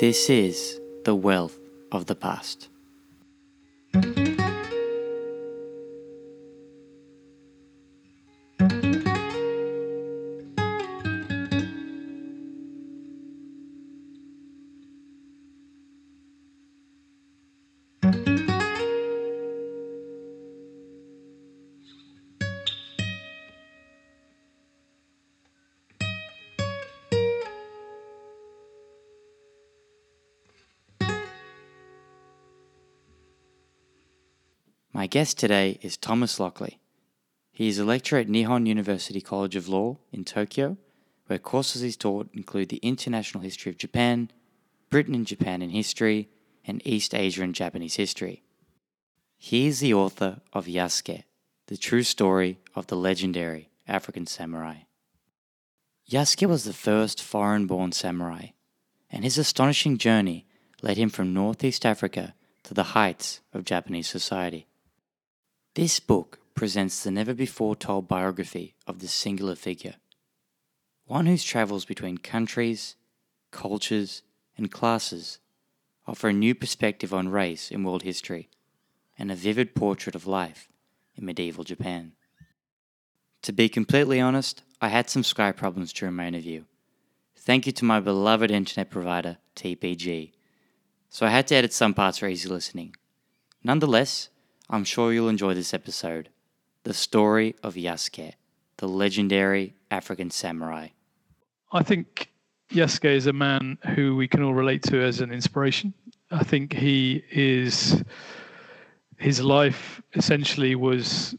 This is the wealth of the past. Guest today is Thomas Lockley. He is a lecturer at Nihon University College of Law in Tokyo, where courses he's taught include the international history of Japan, Britain and Japan in history, and East Asia and Japanese history. He is the author of Yasuke, the true story of the legendary African samurai. Yasuke was the first foreign born samurai, and his astonishing journey led him from Northeast Africa to the heights of Japanese society. This book presents the never before told biography of this singular figure, one whose travels between countries, cultures, and classes offer a new perspective on race in world history and a vivid portrait of life in medieval Japan. To be completely honest, I had some Skype problems during my interview. Thank you to my beloved internet provider, TPG. So I had to edit some parts for easy listening. Nonetheless, I'm sure you'll enjoy this episode The Story of Yasuke, the legendary African samurai. I think Yasuke is a man who we can all relate to as an inspiration. I think he is, his life essentially was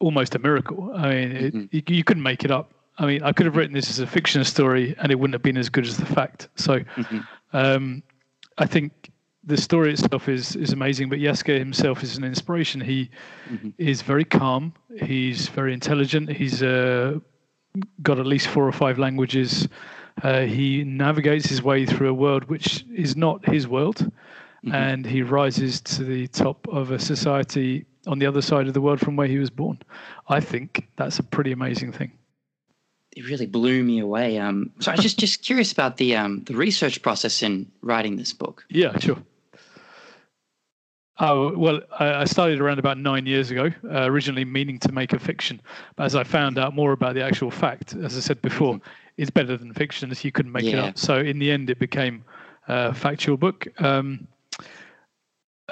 almost a miracle. I mean, it, Mhm. you, couldn't make it up. I mean, I could have written this as a fiction story and it wouldn't have been as good as the fact. So Mhm. um, I think the story itself is is amazing, but Yasuke himself is an inspiration. He Mhm. is very calm. He's very intelligent. He's uh, got at least four or five languages. Uh, he navigates his way through a world which is not his world, Mhm. and he rises to the top of a society on the other side of the world from where he was born. I think that's a pretty amazing thing. It really blew me away. Um, so I was just, just curious about the, um, the research process in writing this book. Yeah, sure. Oh well, I started around about nine years ago, uh, originally meaning to make a fiction. But as I found out more about the actual fact, as I said before, it's better than fiction, as you couldn't make it up. So in the end, it became a factual book. Um,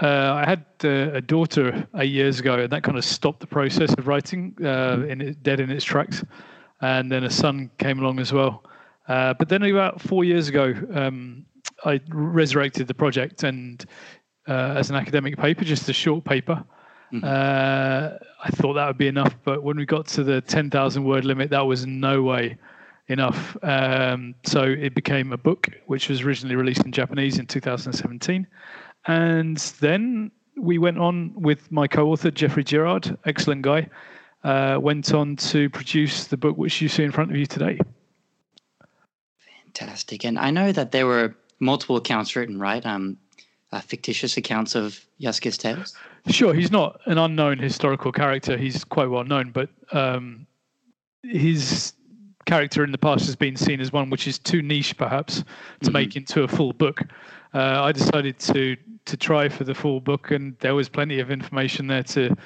uh, I had uh, a daughter eight years ago, and that kind of stopped the process of writing, uh, in it, dead in its tracks. And then a son came along as well. Uh, but then about four years ago, um, I resurrected the project and uh, as an academic paper, just a short paper. Mhm. Uh, I thought that would be enough, but when we got to the 10,000 word limit, that was no way enough. Um, so it became a book, which was originally released in Japanese in 2017. And then we went on with my co author, Geoffrey Girard, excellent guy, uh, went on to produce the book which you see in front of you today. Fantastic. And I know that there were multiple accounts written, right? Um, uh, fictitious accounts of Yasuke's tales. Sure, he's not an unknown historical character. He's quite well known, but um, his character in the past has been seen as one which is too niche, perhaps, to Mhm. make into a full book. Uh, I decided to to try for the full book, and there was plenty of information there to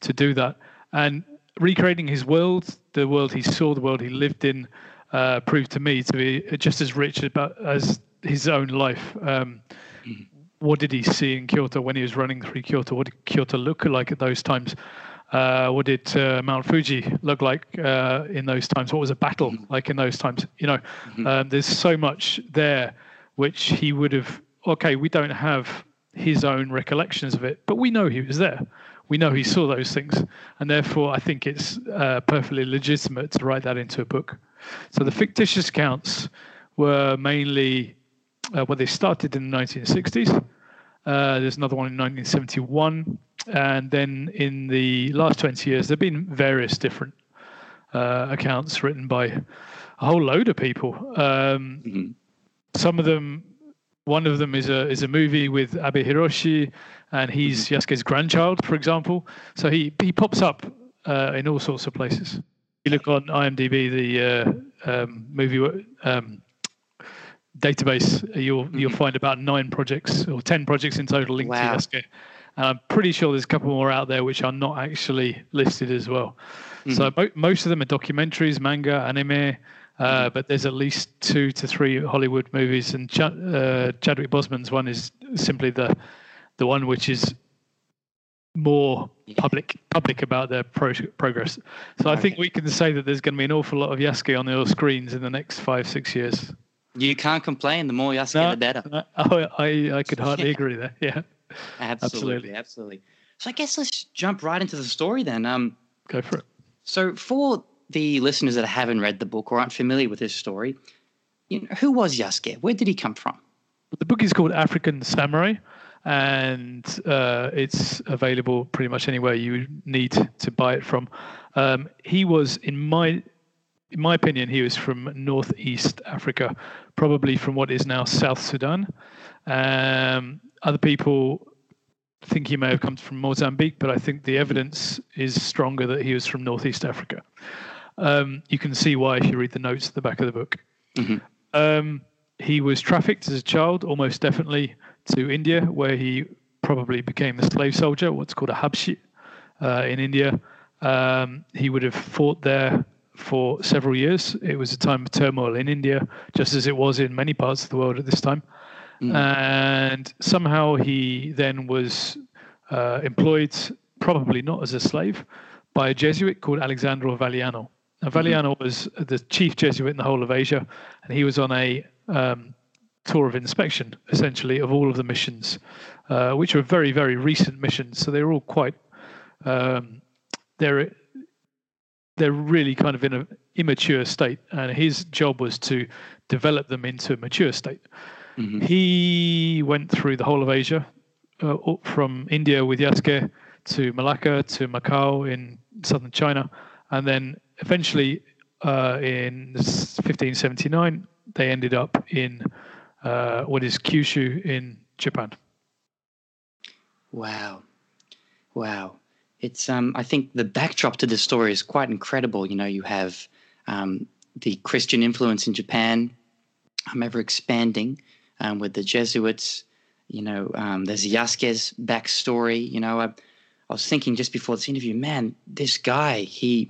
to do that. And recreating his world, the world he saw, the world he lived in, uh, proved to me to be just as rich about as his own life. Um, Mhm. What did he see in Kyoto when he was running through Kyoto? What did Kyoto look like at those times? Uh, what did uh, Mount Fuji look like uh, in those times? What was a battle like in those times? You know, Mhm. um, there's so much there which he would have. Okay, we don't have his own recollections of it, but we know he was there. We know he saw those things, and therefore I think it's uh, perfectly legitimate to write that into a book. So the fictitious accounts were mainly uh, well, they started in the 1960s. Uh, there's another one in 1971, and then in the last 20 years, there have been various different uh, accounts written by a whole load of people. Um, Mhm. some of them, one of them is a is a movie with Abe Hiroshi, and he's Yasuke's grandchild, for example. So he he pops up uh, in all sorts of places. You look on IMDb, the uh, um, movie um, database, you'll mm-hmm. you'll find about nine projects or ten projects in total linked wow. to Yasuke. And I'm pretty sure there's a couple more out there which are not actually listed as well. Mm-hmm. So mo- most of them are documentaries, manga, anime, uh, mm-hmm. but there's at least two to three Hollywood movies, and Ch- uh, Chadwick Boseman's one is simply the the one which is more public public about their pro- progress. So I think we can say that there's going to be an awful lot of Yasuke on your screens in the next five six years. You can't complain. The more Yasuke, no, the better. No, oh, I I could hardly agree there. Yeah. Absolutely, absolutely. So I guess let's jump right into the story then. Um, Go for it. So for the listeners that haven't read the book or aren't familiar with this story, you know, who was Yasuke? Where did he come from? The book is called African Samurai, and uh, it's available pretty much anywhere you need to buy it from. Um, he was, in my in my opinion, he was from northeast Africa, probably from what is now South Sudan. Um, other people think he may have come from Mozambique, but I think the evidence is stronger that he was from Northeast Africa. Um, you can see why if you read the notes at the back of the book. Mm-hmm. Um, he was trafficked as a child, almost definitely, to India, where he probably became a slave soldier, what's called a habshi uh, in India. Um, he would have fought there for several years. It was a time of turmoil in India, just as it was in many parts of the world at this time. Mm. And somehow he then was uh, employed, probably not as a slave, by a Jesuit called Alessandro Valignano. Now, mm-hmm. Valignano mm-hmm. was the chief Jesuit in the whole of Asia, and he was on a um, tour of inspection, essentially, of all of the missions, uh, which were very, very recent missions. So they were all quite, um, they're they're really kind of in an immature state, and his job was to develop them into a mature state. Mm-hmm. He went through the whole of Asia, uh, from India with Yasuke to Malacca to Macau in southern China, and then eventually uh, in 1579 they ended up in uh, what is Kyushu in Japan. Wow, wow! It's um, I think the backdrop to this story is quite incredible. You know, you have um, the Christian influence in Japan, um, ever expanding um, with the Jesuits. You know, um, there's Yasuke's backstory. You know, I, I was thinking just before this interview, man, this guy, he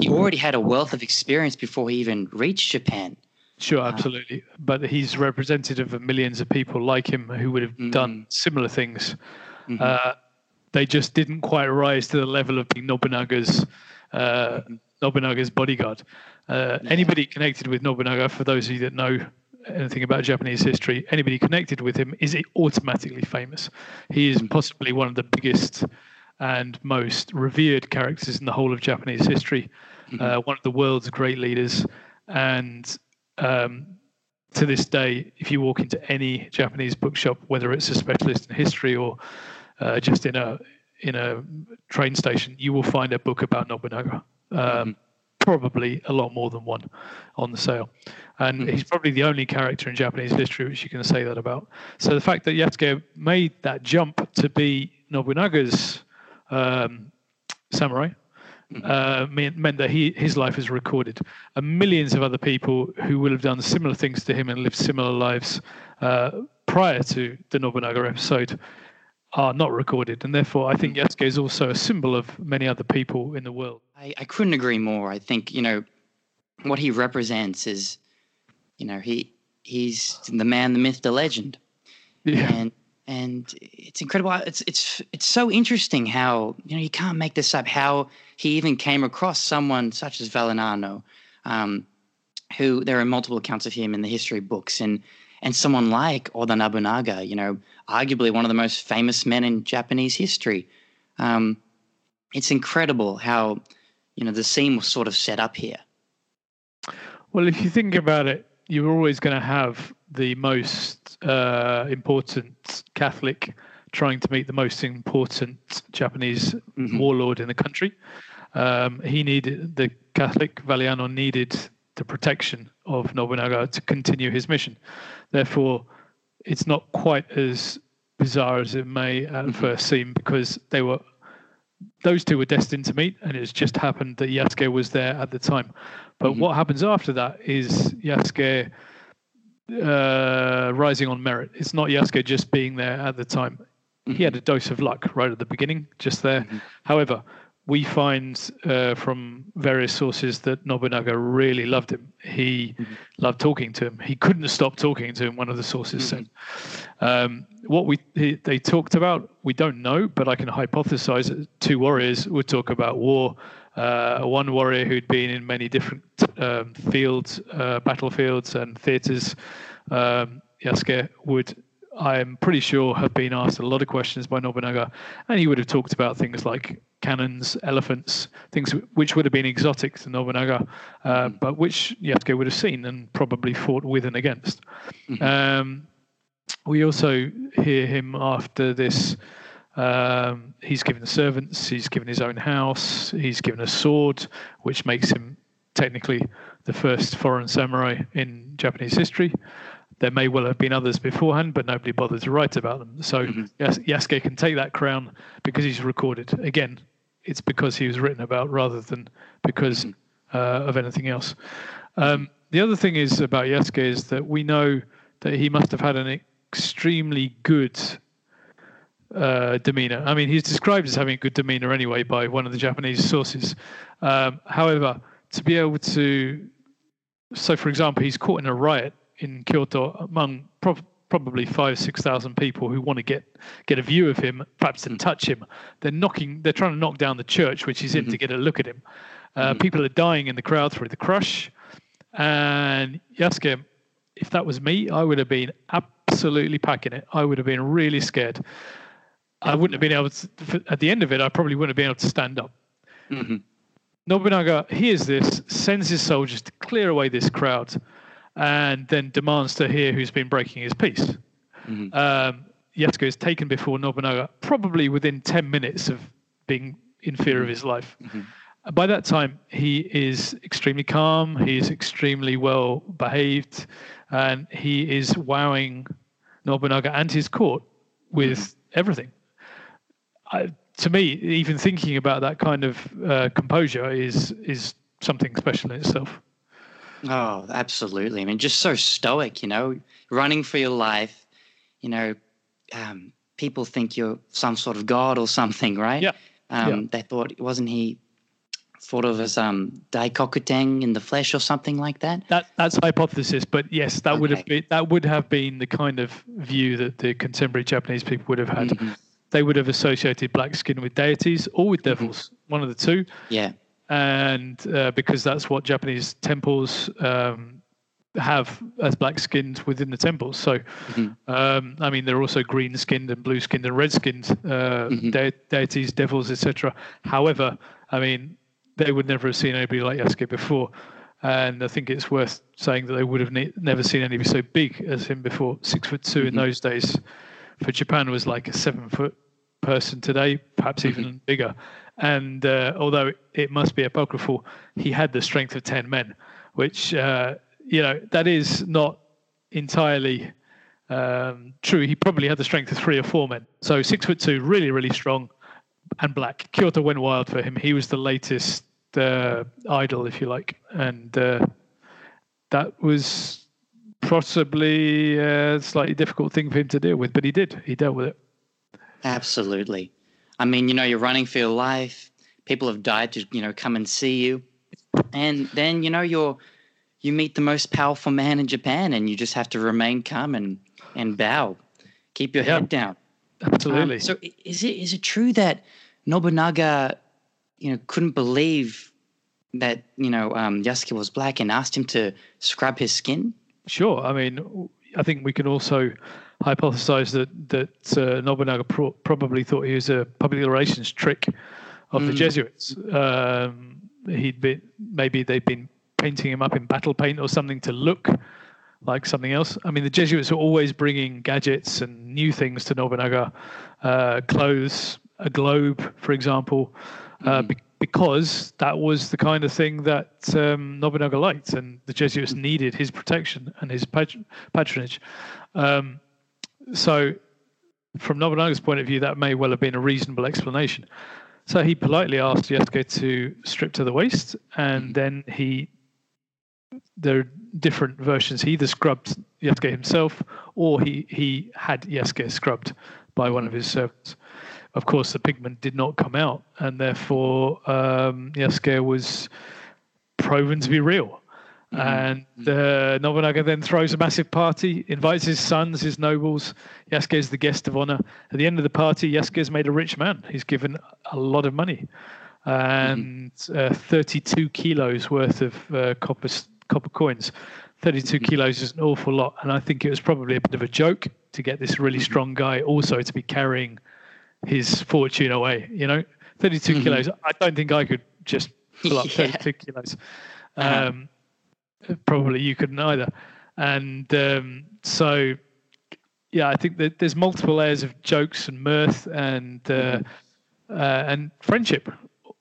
he already had a wealth of experience before he even reached Japan. Sure, uh, absolutely. Uh, but he's representative of millions of people like him who would have mm-hmm. done similar things. Mm-hmm. Uh, they just didn't quite rise to the level of being Nobunaga's uh. Nobunaga's bodyguard. Uh, yeah. Anybody connected with Nobunaga, for those of you that know anything about Japanese history, anybody connected with him is automatically famous. He is possibly one of the biggest and most revered characters in the whole of Japanese history, mm-hmm. uh, one of the world's great leaders. And um, to this day, if you walk into any Japanese bookshop, whether it's a specialist in history or uh, just in a in a train station, you will find a book about Nobunaga. Um, mm-hmm probably a lot more than one on the sale. And mm-hmm. he's probably the only character in Japanese history which you can say that about. So the fact that Yasuke made that jump to be Nobunaga's um, samurai mm-hmm. uh, meant, meant, that he, his life is recorded. And millions of other people who will have done similar things to him and lived similar lives uh, prior to the Nobunaga episode are not recorded, and therefore I think. Yasuke is also a symbol of many other people in the world. I, I couldn't agree more. I think you know what he represents is, you know, he he's the man, the myth, the legend, yeah. and and it's incredible. It's it's it's so interesting how you know you can't make this up. How he even came across someone such as Valignano, um, who there are multiple accounts of him in the history books, and and someone like Oda Nobunaga, you know, arguably one of the most famous men in Japanese history. Um, it's incredible how you know the scene was sort of set up here. Well, if you think about it, you're always going to have the most uh, important Catholic trying to meet the most important Japanese mm-hmm. warlord in the country. Um, he needed the Catholic Valignano needed the protection of Nobunaga to continue his mission. Therefore, it's not quite as bizarre as it may at mm-hmm. first seem because they were those two were destined to meet, and it's just happened that Yasuke was there at the time. But mm-hmm. what happens after that is Yasuke uh, rising on merit. It's not Yasuke just being there at the time. Mm-hmm. He had a dose of luck right at the beginning, just there. Mm-hmm. However, we find uh, from various sources that Nobunaga really loved him. He mm-hmm. loved talking to him. He couldn't stop talking to him. One of the sources mm-hmm. said. Um, what we he, they talked about, we don't know, but I can hypothesize. That two warriors would talk about war. Uh, one warrior who'd been in many different um, fields, uh, battlefields, and theaters. Um, Yasuke would I'm pretty sure have been asked a lot of questions by Nobunaga, and he would have talked about things like cannons, elephants, things which would have been exotic to Nobunaga, uh, mm-hmm. but which Yasuke would have seen and probably fought with and against. Mm-hmm. Um, we also hear him after this. Um, he's given servants, he's given his own house, he's given a sword, which makes him technically the first foreign samurai in Japanese history. There may well have been others beforehand, but nobody bothered to write about them. So mm-hmm. Yas- Yasuke can take that crown because he's recorded. Again, it's because he was written about rather than because mm-hmm. uh, of anything else. Um, the other thing is about Yasuke is that we know that he must have had an extremely good uh, demeanor. I mean, he's described as having a good demeanor anyway by one of the Japanese sources. Um, however, to be able to, so for example, he's caught in a riot in Kyoto among pro- probably five, six thousand people who want to get get a view of him, perhaps to mm. touch him. They're knocking, they're trying to knock down the church which he's in mm-hmm. to get a look at him. Uh, mm-hmm. People are dying in the crowd through the crush, and Yasuke, if that was me, I would have been absolutely packing it. I would have been really scared. I wouldn't have been able to. At the end of it, I probably wouldn't have been able to stand up. Mm-hmm. Nobunaga hears this, sends his soldiers to clear away this crowd and then demands to hear who's been breaking his peace. Mm-hmm. Um, Yasuke is taken before Nobunaga, probably within 10 minutes of being in fear mm-hmm. of his life. Mm-hmm. By that time, he is extremely calm, he's extremely well behaved, and he is wowing Nobunaga and his court with mm-hmm. everything. I, to me, even thinking about that kind of uh, composure is is something special in itself. Oh, absolutely. I mean, just so stoic, you know, running for your life. You know, um, people think you're some sort of god or something, right? Yeah. Um, yeah. They thought, wasn't he thought of as um, Daikokuten in the flesh or something like that? That that's hypothesis, but yes, that okay. would have been that would have been the kind of view that the contemporary Japanese people would have had. Mm-hmm. They would have associated black skin with deities or with devils, mm-hmm. one of the two. Yeah and uh, because that's what Japanese temples um, have as black skinned within the temples. So, mm-hmm. um, I mean, they're also green skinned and blue skinned and red skinned uh, mm-hmm. de- deities, devils, etc. However, I mean, they would never have seen anybody like Yasuke before. And I think it's worth saying that they would have ne- never seen anybody so big as him before. Six foot 2 mm-hmm. in those days for Japan was like a seven foot person today, perhaps mm-hmm. even bigger. And uh, although it must be apocryphal, he had the strength of 10 men, which, uh, you know, that is not entirely um, true. He probably had the strength of three or four men. So six foot two, really, really strong and black. Kyoto went wild for him. He was the latest uh, idol, if you like. And uh, that was possibly a slightly difficult thing for him to deal with, but he did. He dealt with it. Absolutely. I mean, you know, you're running for your life. People have died to, you know, come and see you. And then, you know, you're you meet the most powerful man in Japan and you just have to remain calm and, and bow. Keep your head down. Absolutely. Um, so is it is it true that Nobunaga, you know, couldn't believe that, you know, um, Yasuke was black and asked him to scrub his skin? Sure. I mean, I think we can also hypothesized that that uh, Nobunaga pro- probably thought he was a public relations trick of mm. the Jesuits. Um, he'd been maybe they'd been painting him up in battle paint or something to look like something else. I mean, the Jesuits were always bringing gadgets and new things to Nobunaga, uh, clothes, a globe, for example, uh, mm. be- because that was the kind of thing that um, Nobunaga liked, and the Jesuits mm. needed his protection and his patronage. Um, so, from Nobunaga's point of view, that may well have been a reasonable explanation. So he politely asked Yasuke to strip to the waist, and mm-hmm. then he there are different versions. He either scrubbed Yasuke himself, or he he had Yasuke scrubbed by one of his servants. Of course, the pigment did not come out, and therefore um, Yasuke was proven to be real. Mm-hmm. And uh, Nobunaga then throws a massive party, invites his sons, his nobles. Yasuke is the guest of honor. At the end of the party, Yasuke is made a rich man. He's given a lot of money and mm-hmm. uh, 32 kilos worth of uh, copper copper coins. 32 mm-hmm. kilos is an awful lot, and I think it was probably a bit of a joke to get this really mm-hmm. strong guy also to be carrying his fortune away. You know, 32 mm-hmm. kilos. I don't think I could just pull up yeah. 32 kilos. Uh-huh. Probably you couldn't either. And um, so, yeah, I think that there's multiple layers of jokes and mirth and uh, uh, and friendship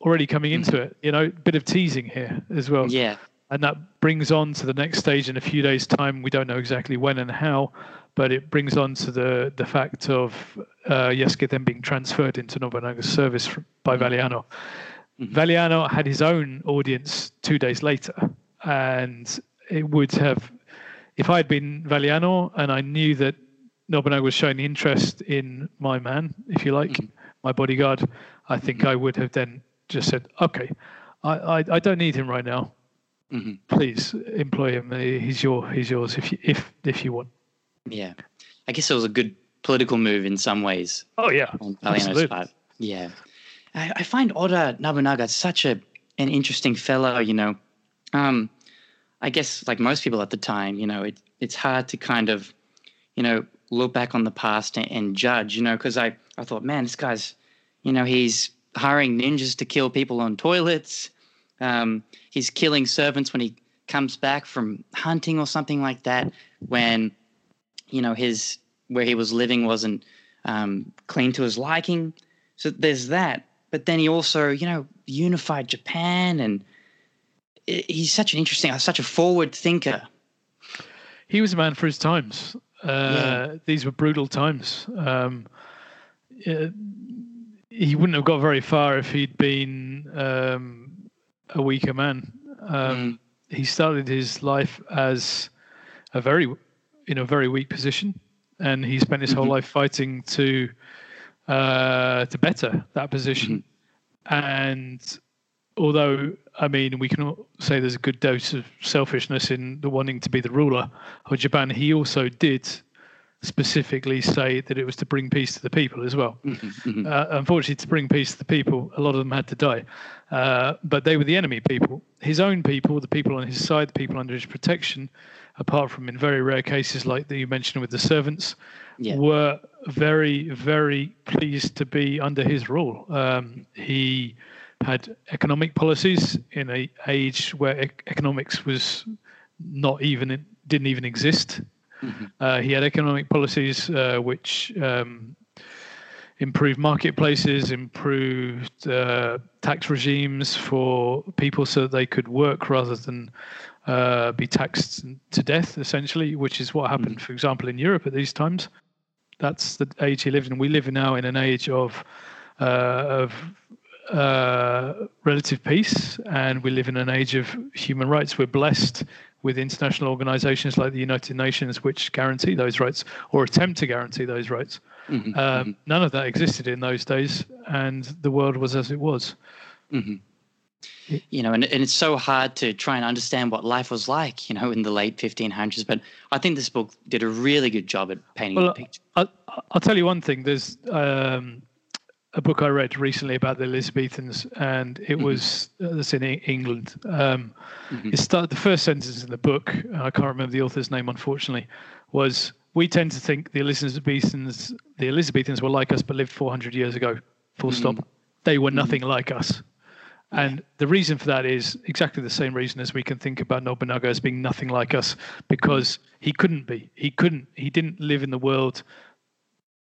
already coming into mm-hmm. it. You know, bit of teasing here as well. Yeah. And that brings on to the next stage in a few days' time. We don't know exactly when and how, but it brings on to the the fact of uh, then being transferred into Nobunaga's service by mm-hmm. Valignano. Mm-hmm. Valignano had his own audience two days later, and it would have, if I had been Valignano and I knew that Nobunaga was showing interest in my man, if you like, mm-hmm. my bodyguard, I think mm-hmm. I would have then just said, okay, I, I, I don't need him right now. Mm-hmm. Please employ him. He's your he's yours if you, if if you want. Yeah, I guess it was a good political move in some ways. Oh yeah, on Valignano's part. Yeah, I, I find Oda Nobunaga such a an interesting fellow. You know, um, I guess like most people at the time, you know, it it's hard to kind of, you know, look back on the past and, and judge. You know, because I I thought, man, this guy's, you know, he's hiring ninjas to kill people on toilets. Um, he's killing servants when he comes back from hunting or something like that. When you know his where he was living wasn't um, clean to his liking. So there's that. But then he also, you know, unified Japan, and he's such an interesting, such a forward thinker. He was a man for his times. Uh, yeah. These were brutal times. Um, he wouldn't have got very far if he'd been um, a weaker man. Um, mm. He started his life as a very in a very weak position, and he spent his mm-hmm. whole life fighting to uh, to better that position. Mm-hmm. And although I mean, we can say there's a good dose of selfishness in the wanting to be the ruler of Japan. He also did specifically say that it was to bring peace to the people as well. Mm-hmm, mm-hmm. Uh, unfortunately, to bring peace to the people, a lot of them had to die. Uh, but they were the enemy people. His own people, the people on his side, the people under his protection, apart from in very rare cases like that you mentioned with the servants, yeah. were very, very pleased to be under his rule. Um, he had economic policies in a age where e- economics was not even didn't even exist Mm-hmm. Uh, he had economic policies uh, which um, improved marketplaces, improved uh, tax regimes for people so that they could work rather than uh, be taxed to death, essentially, which is what happened, mm-hmm. for example, in Europe at these times. That's the age he lived in. We live now in an age of uh, of uh, relative peace, and we live in an age of human rights. We're blessed with international organizations like the United Nations, which guarantee those rights or attempt to guarantee those rights. Mm-hmm. Um, mm-hmm. none of that existed in those days, and the world was as it was. Mm-hmm. You know, and, and it's so hard to try and understand what life was like, you know, in the late 1500s. But I think this book did a really good job at painting well, the picture. I'll, I'll tell you one thing. There's um, a book I read recently about the Elizabethans, and it mm-hmm. was uh, that's in England. Um, mm-hmm. It started the first sentence in the book. I can't remember the author's name, unfortunately. Was we tend to think the Elizabethans, the Elizabethans were like us, but lived 400 years ago. Full mm-hmm. stop. They were mm-hmm. nothing like us. And the reason for that is exactly the same reason as we can think about Nobunaga as being nothing like us, because he couldn't be. He couldn't. He didn't live in the world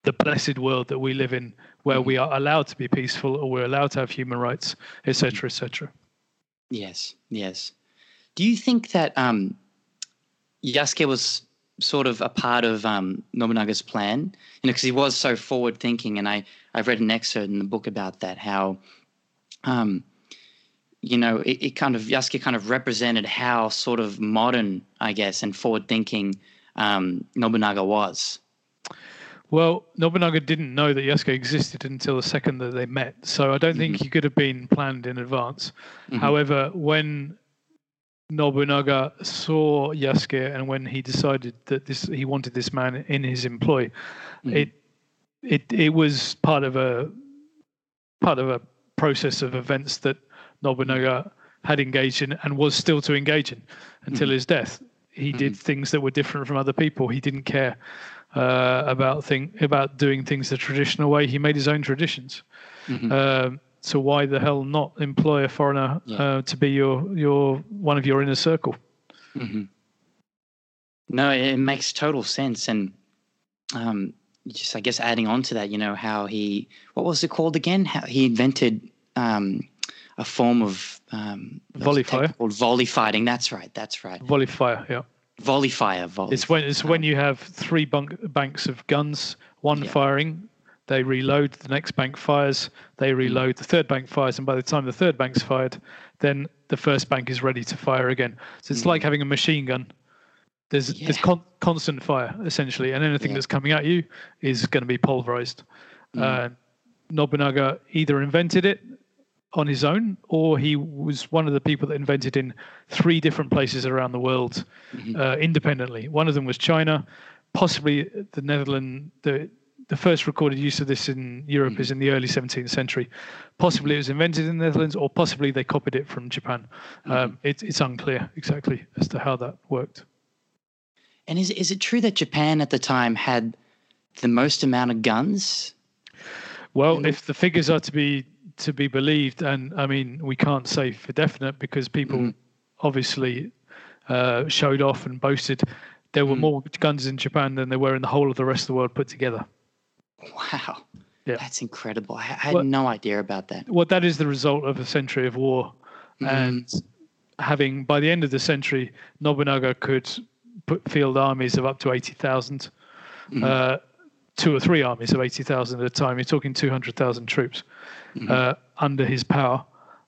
the blessed world that we live in, where we are allowed to be peaceful or we're allowed to have human rights, etc., etc. Yes, yes. Do you think that um, Yasuke was sort of a part of um, Nobunaga's plan? You know, because he was so forward thinking, and I I've read an excerpt in the book about that how. Um, you know, it, it kind of Yasuke kind of represented how sort of modern, I guess, and forward thinking um, Nobunaga was. Well, Nobunaga didn't know that Yasuke existed until the second that they met, so I don't think Mm-hmm. he could have been planned in advance. However, when Nobunaga saw Yasuke and when he decided that this he wanted this man in his employ, Mm-hmm. it it it was part of a part of a process of events that Nobunaga had engaged in and was still to engage in until his death. He did things that were different from other people. He didn't care uh, about thing about doing things the traditional way. He made his own traditions. Um, so why the hell not employ a foreigner Yeah. uh, to be your your one of your inner circle? No, it makes total sense, and um, just I guess adding on to that, you know how he what was it called again? How he invented um, a form of um, Volley fire. called volley fighting. That's right. That's right. Volley fire, yeah. Volley fire. Volley. It's when it's when um, you have three bunk, banks of guns, one Yeah. firing, they reload, the next bank fires, they hmm. reload, the third bank fires, and by the time the third bank's fired, then the first bank is ready to fire again. So it's like hmm. having a machine gun. There's there's con- constant fire essentially, and anything Yeah. that's coming at you is going to be pulverized. Hmm. Uh, Nobunaga either invented it on his own, or he was one of the people that invented in three different places around the world uh, independently. One of them was China, possibly the Netherlands. The the first recorded use of this in Europe is in the early 17th century. Possibly it was invented in the Netherlands, or possibly they copied it from Japan. Um, it, it's unclear exactly as to how that worked. and is is it true that Japan at the time had the most amount of guns? Well, if the figures are to be to be believed, and I mean we can't say for definite because people obviously uh, showed off and boasted there were more guns in Japan than there were in the whole of the rest of the world put together. Wow. Yeah. That's incredible. I, I had Well- no idea about that. Well, that is the result of a century of war, and having by the end of the century, Nobunaga could put field armies of up to eighty uh, two or three armies of eighty thousand at a time. You're talking two hundred thousand troops uh, under his power.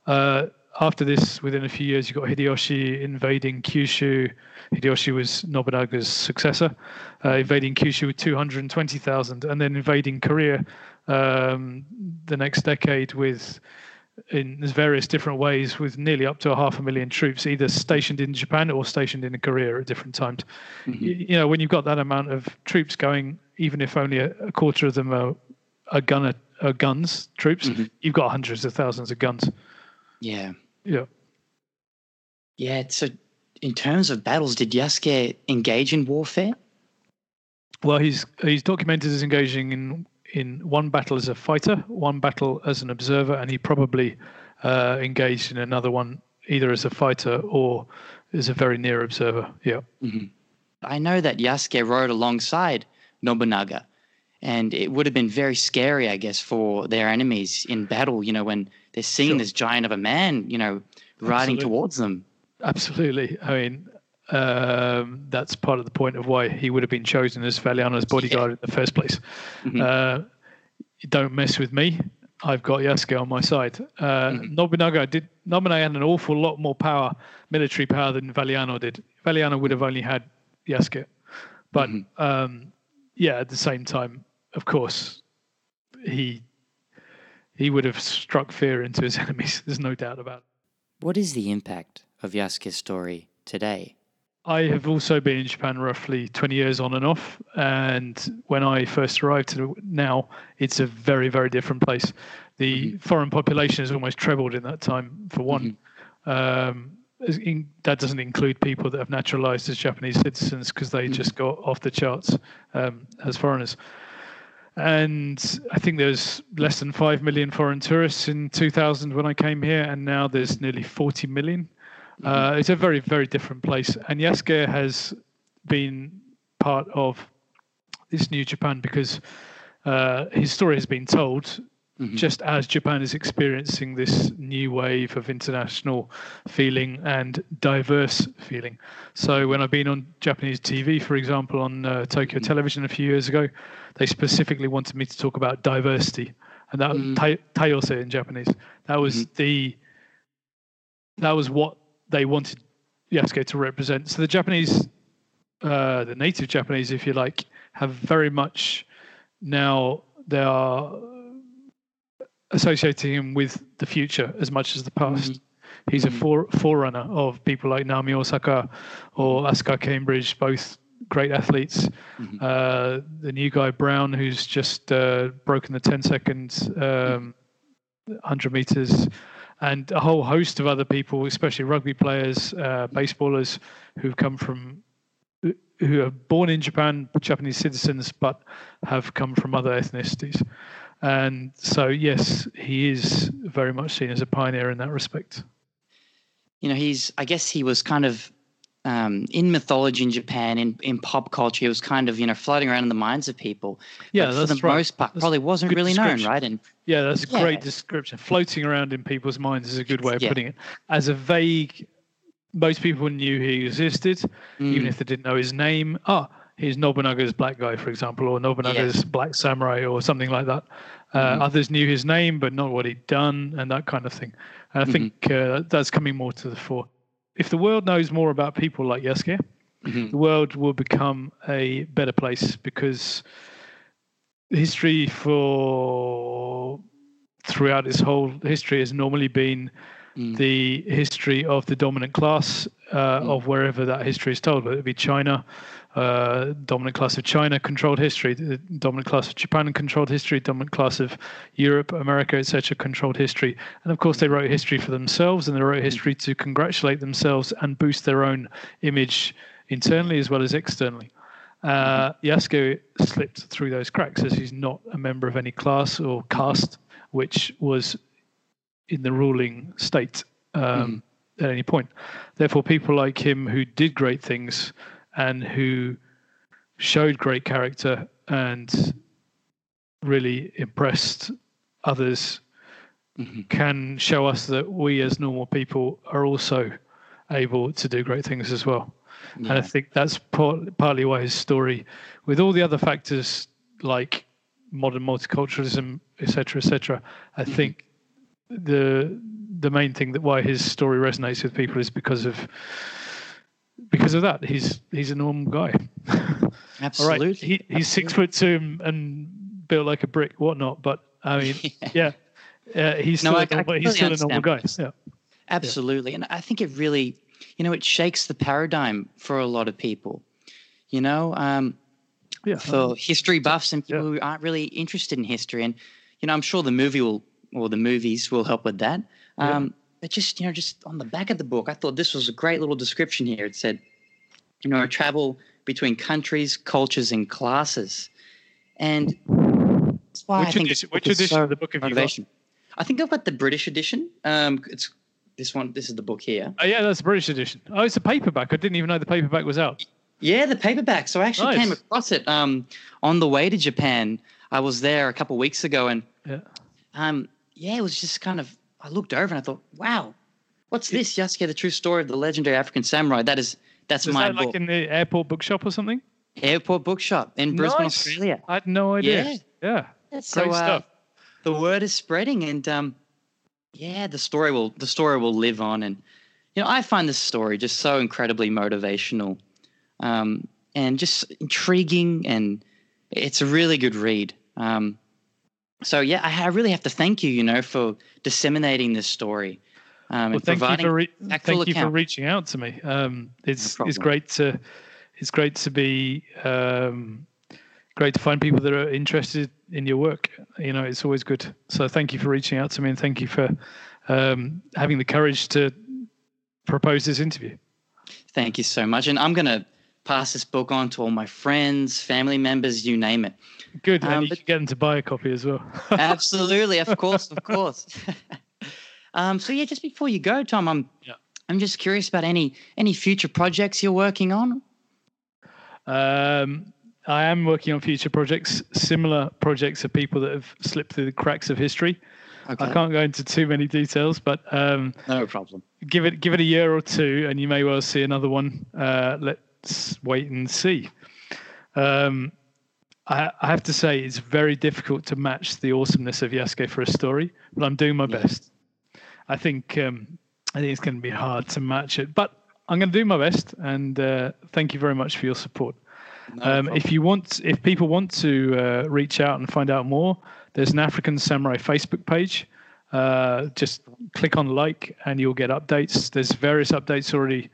Uh, after this, within a few years, you've got Hideyoshi invading Kyushu. Hideyoshi was Nobunaga's successor, uh, invading Kyushu with 220,000, and then invading Korea um, the next decade with in various different ways with nearly up to a half a million troops either stationed in Japan or stationed in Korea at different times. Y- You, know, when you've got that amount of troops going, even if only a, a quarter of them are, are gunner are guns troops, you've got hundreds of thousands of guns. Yeah. Yeah. Yeah. So, in terms of battles, did Yasuke engage in warfare? Well, he's he's documented as engaging in in one battle as a fighter, one battle as an observer, and he probably uh, engaged in another one either as a fighter or as a very near observer. Yeah. I know that Yasuke rode alongside Nobunaga, and it would have been very scary, I guess, for their enemies in battle. You know, when they're seeing Sure. this giant of a man, you know, riding Absolutely. towards them. Absolutely. I mean, um, that's part of the point of why he would have been chosen as Valignano's bodyguard in the first place. Uh, don't mess with me. I've got Yasuke on my side. Uh, Nobunaga did. Nobunaga had an awful lot more power, military power, than Valignano did. Valignano would have only had Yasuke, but um, yeah, at the same time, of course, he he would have struck fear into his enemies. There's no doubt about it. What is the impact of Yasuke's story today? I have also been in Japan roughly 20 years on and off. And when I first arrived to now, it's a very, very different place. The foreign population has almost trebled in that time, for one. Um, as in, that doesn't include people that have naturalized as Japanese citizens because they just got off the charts um, as foreigners. And I think there's less than 5 million foreign tourists in 2000 when I came here, and now there's nearly 40 million. Uh, it's a very, very different place. And Yasuke has been part of this new Japan because uh, his story has been told just as Japan is experiencing this new wave of international feeling and diverse feeling. So when I've been on Japanese TV, for example, on uh, Tokyo Television a few years ago, they specifically wanted me to talk about diversity, and that tai- tayose in Japanese. That was the that was what they wanted Yasuke to represent. So the Japanese, uh, the native Japanese, if you like, have very much now they are associating him with the future as much as the past. Mm-hmm. He's mm-hmm. a fore, forerunner of people like Naomi Osaka or Asuka Cambridge, both great athletes. Mm-hmm. Uh, the new guy Brown, who's just uh, broken the 10 seconds, um, 100 meters, and a whole host of other people, especially rugby players, uh, baseballers, who've come from who are born in Japan, Japanese citizens, but have come from other ethnicities. And so, yes, he is very much seen as a pioneer in that respect. You know, he's, I guess he was kind of um, in mythology in Japan, in, in pop culture, he was kind of, you know, floating around in the minds of people. Yeah, for the right. most part, that's probably wasn't really known, right? And yeah, that's a yeah. great description. Floating around in people's minds is a good way of yeah. putting it. As a vague, most people knew he existed, mm. even if they didn't know his name. Ah, oh, he's Nobunaga's black guy, for example, or Nobunaga's yeah. black samurai, or something like that. Uh, mm-hmm. Others knew his name, but not what he'd done, and that kind of thing. And I mm-hmm. think uh, that's coming more to the fore. If the world knows more about people like Yasuke, mm-hmm. the world will become a better place because history for throughout its whole history has normally been mm. the history of the dominant class uh, mm. of wherever that history is told, whether it be China uh, dominant class of China controlled history, the dominant class of Japan controlled history, dominant class of Europe, America, etc. controlled history. And of course, they wrote history for themselves and they wrote history to congratulate themselves and boost their own image internally as well as externally. Uh, Yasuke slipped through those cracks as he's not a member of any class or caste which was in the ruling state um, mm. at any point. Therefore, people like him who did great things and who showed great character and really impressed others mm-hmm. can show us that we as normal people are also able to do great things as well. Yeah. And I think that's part, partly why his story, with all the other factors like modern multiculturalism, etc., etc., I mm-hmm. think the the main thing that why his story resonates with people is because of because of that, he's he's a normal guy. Absolutely. right. He, he's six foot two and built like a brick, whatnot. But I mean, yeah, yeah he's still, no, I, normal, I he's still a normal guy. Yeah. Absolutely, yeah. and I think it really, you know, it shakes the paradigm for a lot of people. You know, um, yeah, for history buffs and people who aren't really interested in history, and you know, I'm sure the movie will or the movies will help with that. Um, but just you know just on the back of the book i thought this was a great little description here it said you know a travel between countries cultures and classes and that's why which I think edition, which edition so of the book have motivation. you got? I think I've got the British edition. Um, it's this one. This is the book here. Oh yeah, that's the British edition. Oh, it's a paperback. I didn't even know the paperback was out. Yeah, the paperback. So I actually nice. came across it um, on the way to Japan. I was there a couple of weeks ago, and yeah, um, yeah, it was just kind of I looked over and I thought, wow, what's this? Yasuke, the true story of the legendary African samurai. That is that's is my that book. like in the airport bookshop or something? Airport bookshop in Brisbane, nice. Australia. I had no idea. Yeah, yeah. That's great so, uh, stuff. The word is spreading, and um, yeah, the story will the story will live on. And you know, I find this story just so incredibly motivational, um, and just intriguing, and it's a really good read. Um, so yeah, I, I, really have to thank you, you know, for disseminating this story. Um, well, thank you for re- thank you for reaching out to me. Um, it's no it's great to it's great to be um, great to find people that are interested in your work. You know, it's always good. So thank you for reaching out to me, and thank you for um, having the courage to propose this interview. Thank you so much, and I'm gonna pass this book on to all my friends, family members, you name it. Good, and um, you should get them to buy a copy as well. absolutely, of course, of course. um, so yeah, just before you go, Tom, I'm yeah. I'm just curious about any any future projects you're working on. Um, I am working on future projects, similar projects of people that have slipped through the cracks of history. Okay. I can't go into too many details, but um, no problem. Give it give it a year or two, and you may well see another one. Uh, let's wait and see. Um, I, I, have to say, it's very difficult to match the awesomeness of Yasuke for a story, but I'm doing my yeah. best. I think um, I think it's going to be hard to match it, but I'm going to do my best. And uh, thank you very much for your support. Um, if you want, if people want to uh, reach out and find out more, there's an African Samurai Facebook page. Uh, just click on like, and you'll get updates. There's various updates already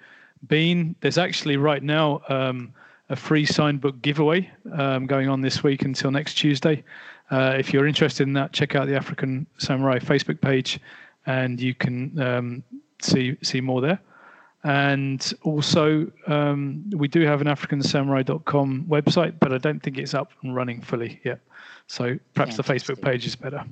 been. There's actually right now um, a free signed book giveaway um, going on this week until next Tuesday. Uh, if you're interested in that, check out the African Samurai Facebook page, and you can um, see see more there. And also, um, we do have an AfricanSamurai.com website, but I don't think it's up and running fully yet. So perhaps the Facebook page is better.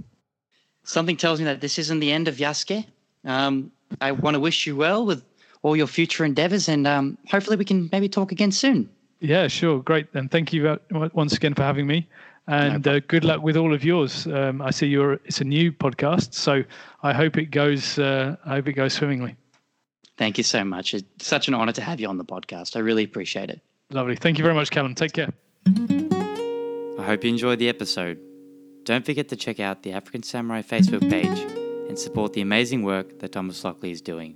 Something tells me that this isn't the end of Yasuke. Um, I want to wish you well with all your future endeavors, and um, hopefully we can maybe talk again soon. Yeah, sure, great, and thank you once again for having me. And no uh, good luck with all of yours. Um, I see you're it's a new podcast, so I hope it goes. Uh, I hope it goes swimmingly. Thank you so much. It's such an honor to have you on the podcast. I really appreciate it. Lovely. Thank you very much, Callum. Take care. I hope you enjoyed the episode. Don't forget to check out the African Samurai Facebook page and support the amazing work that Thomas Lockley is doing.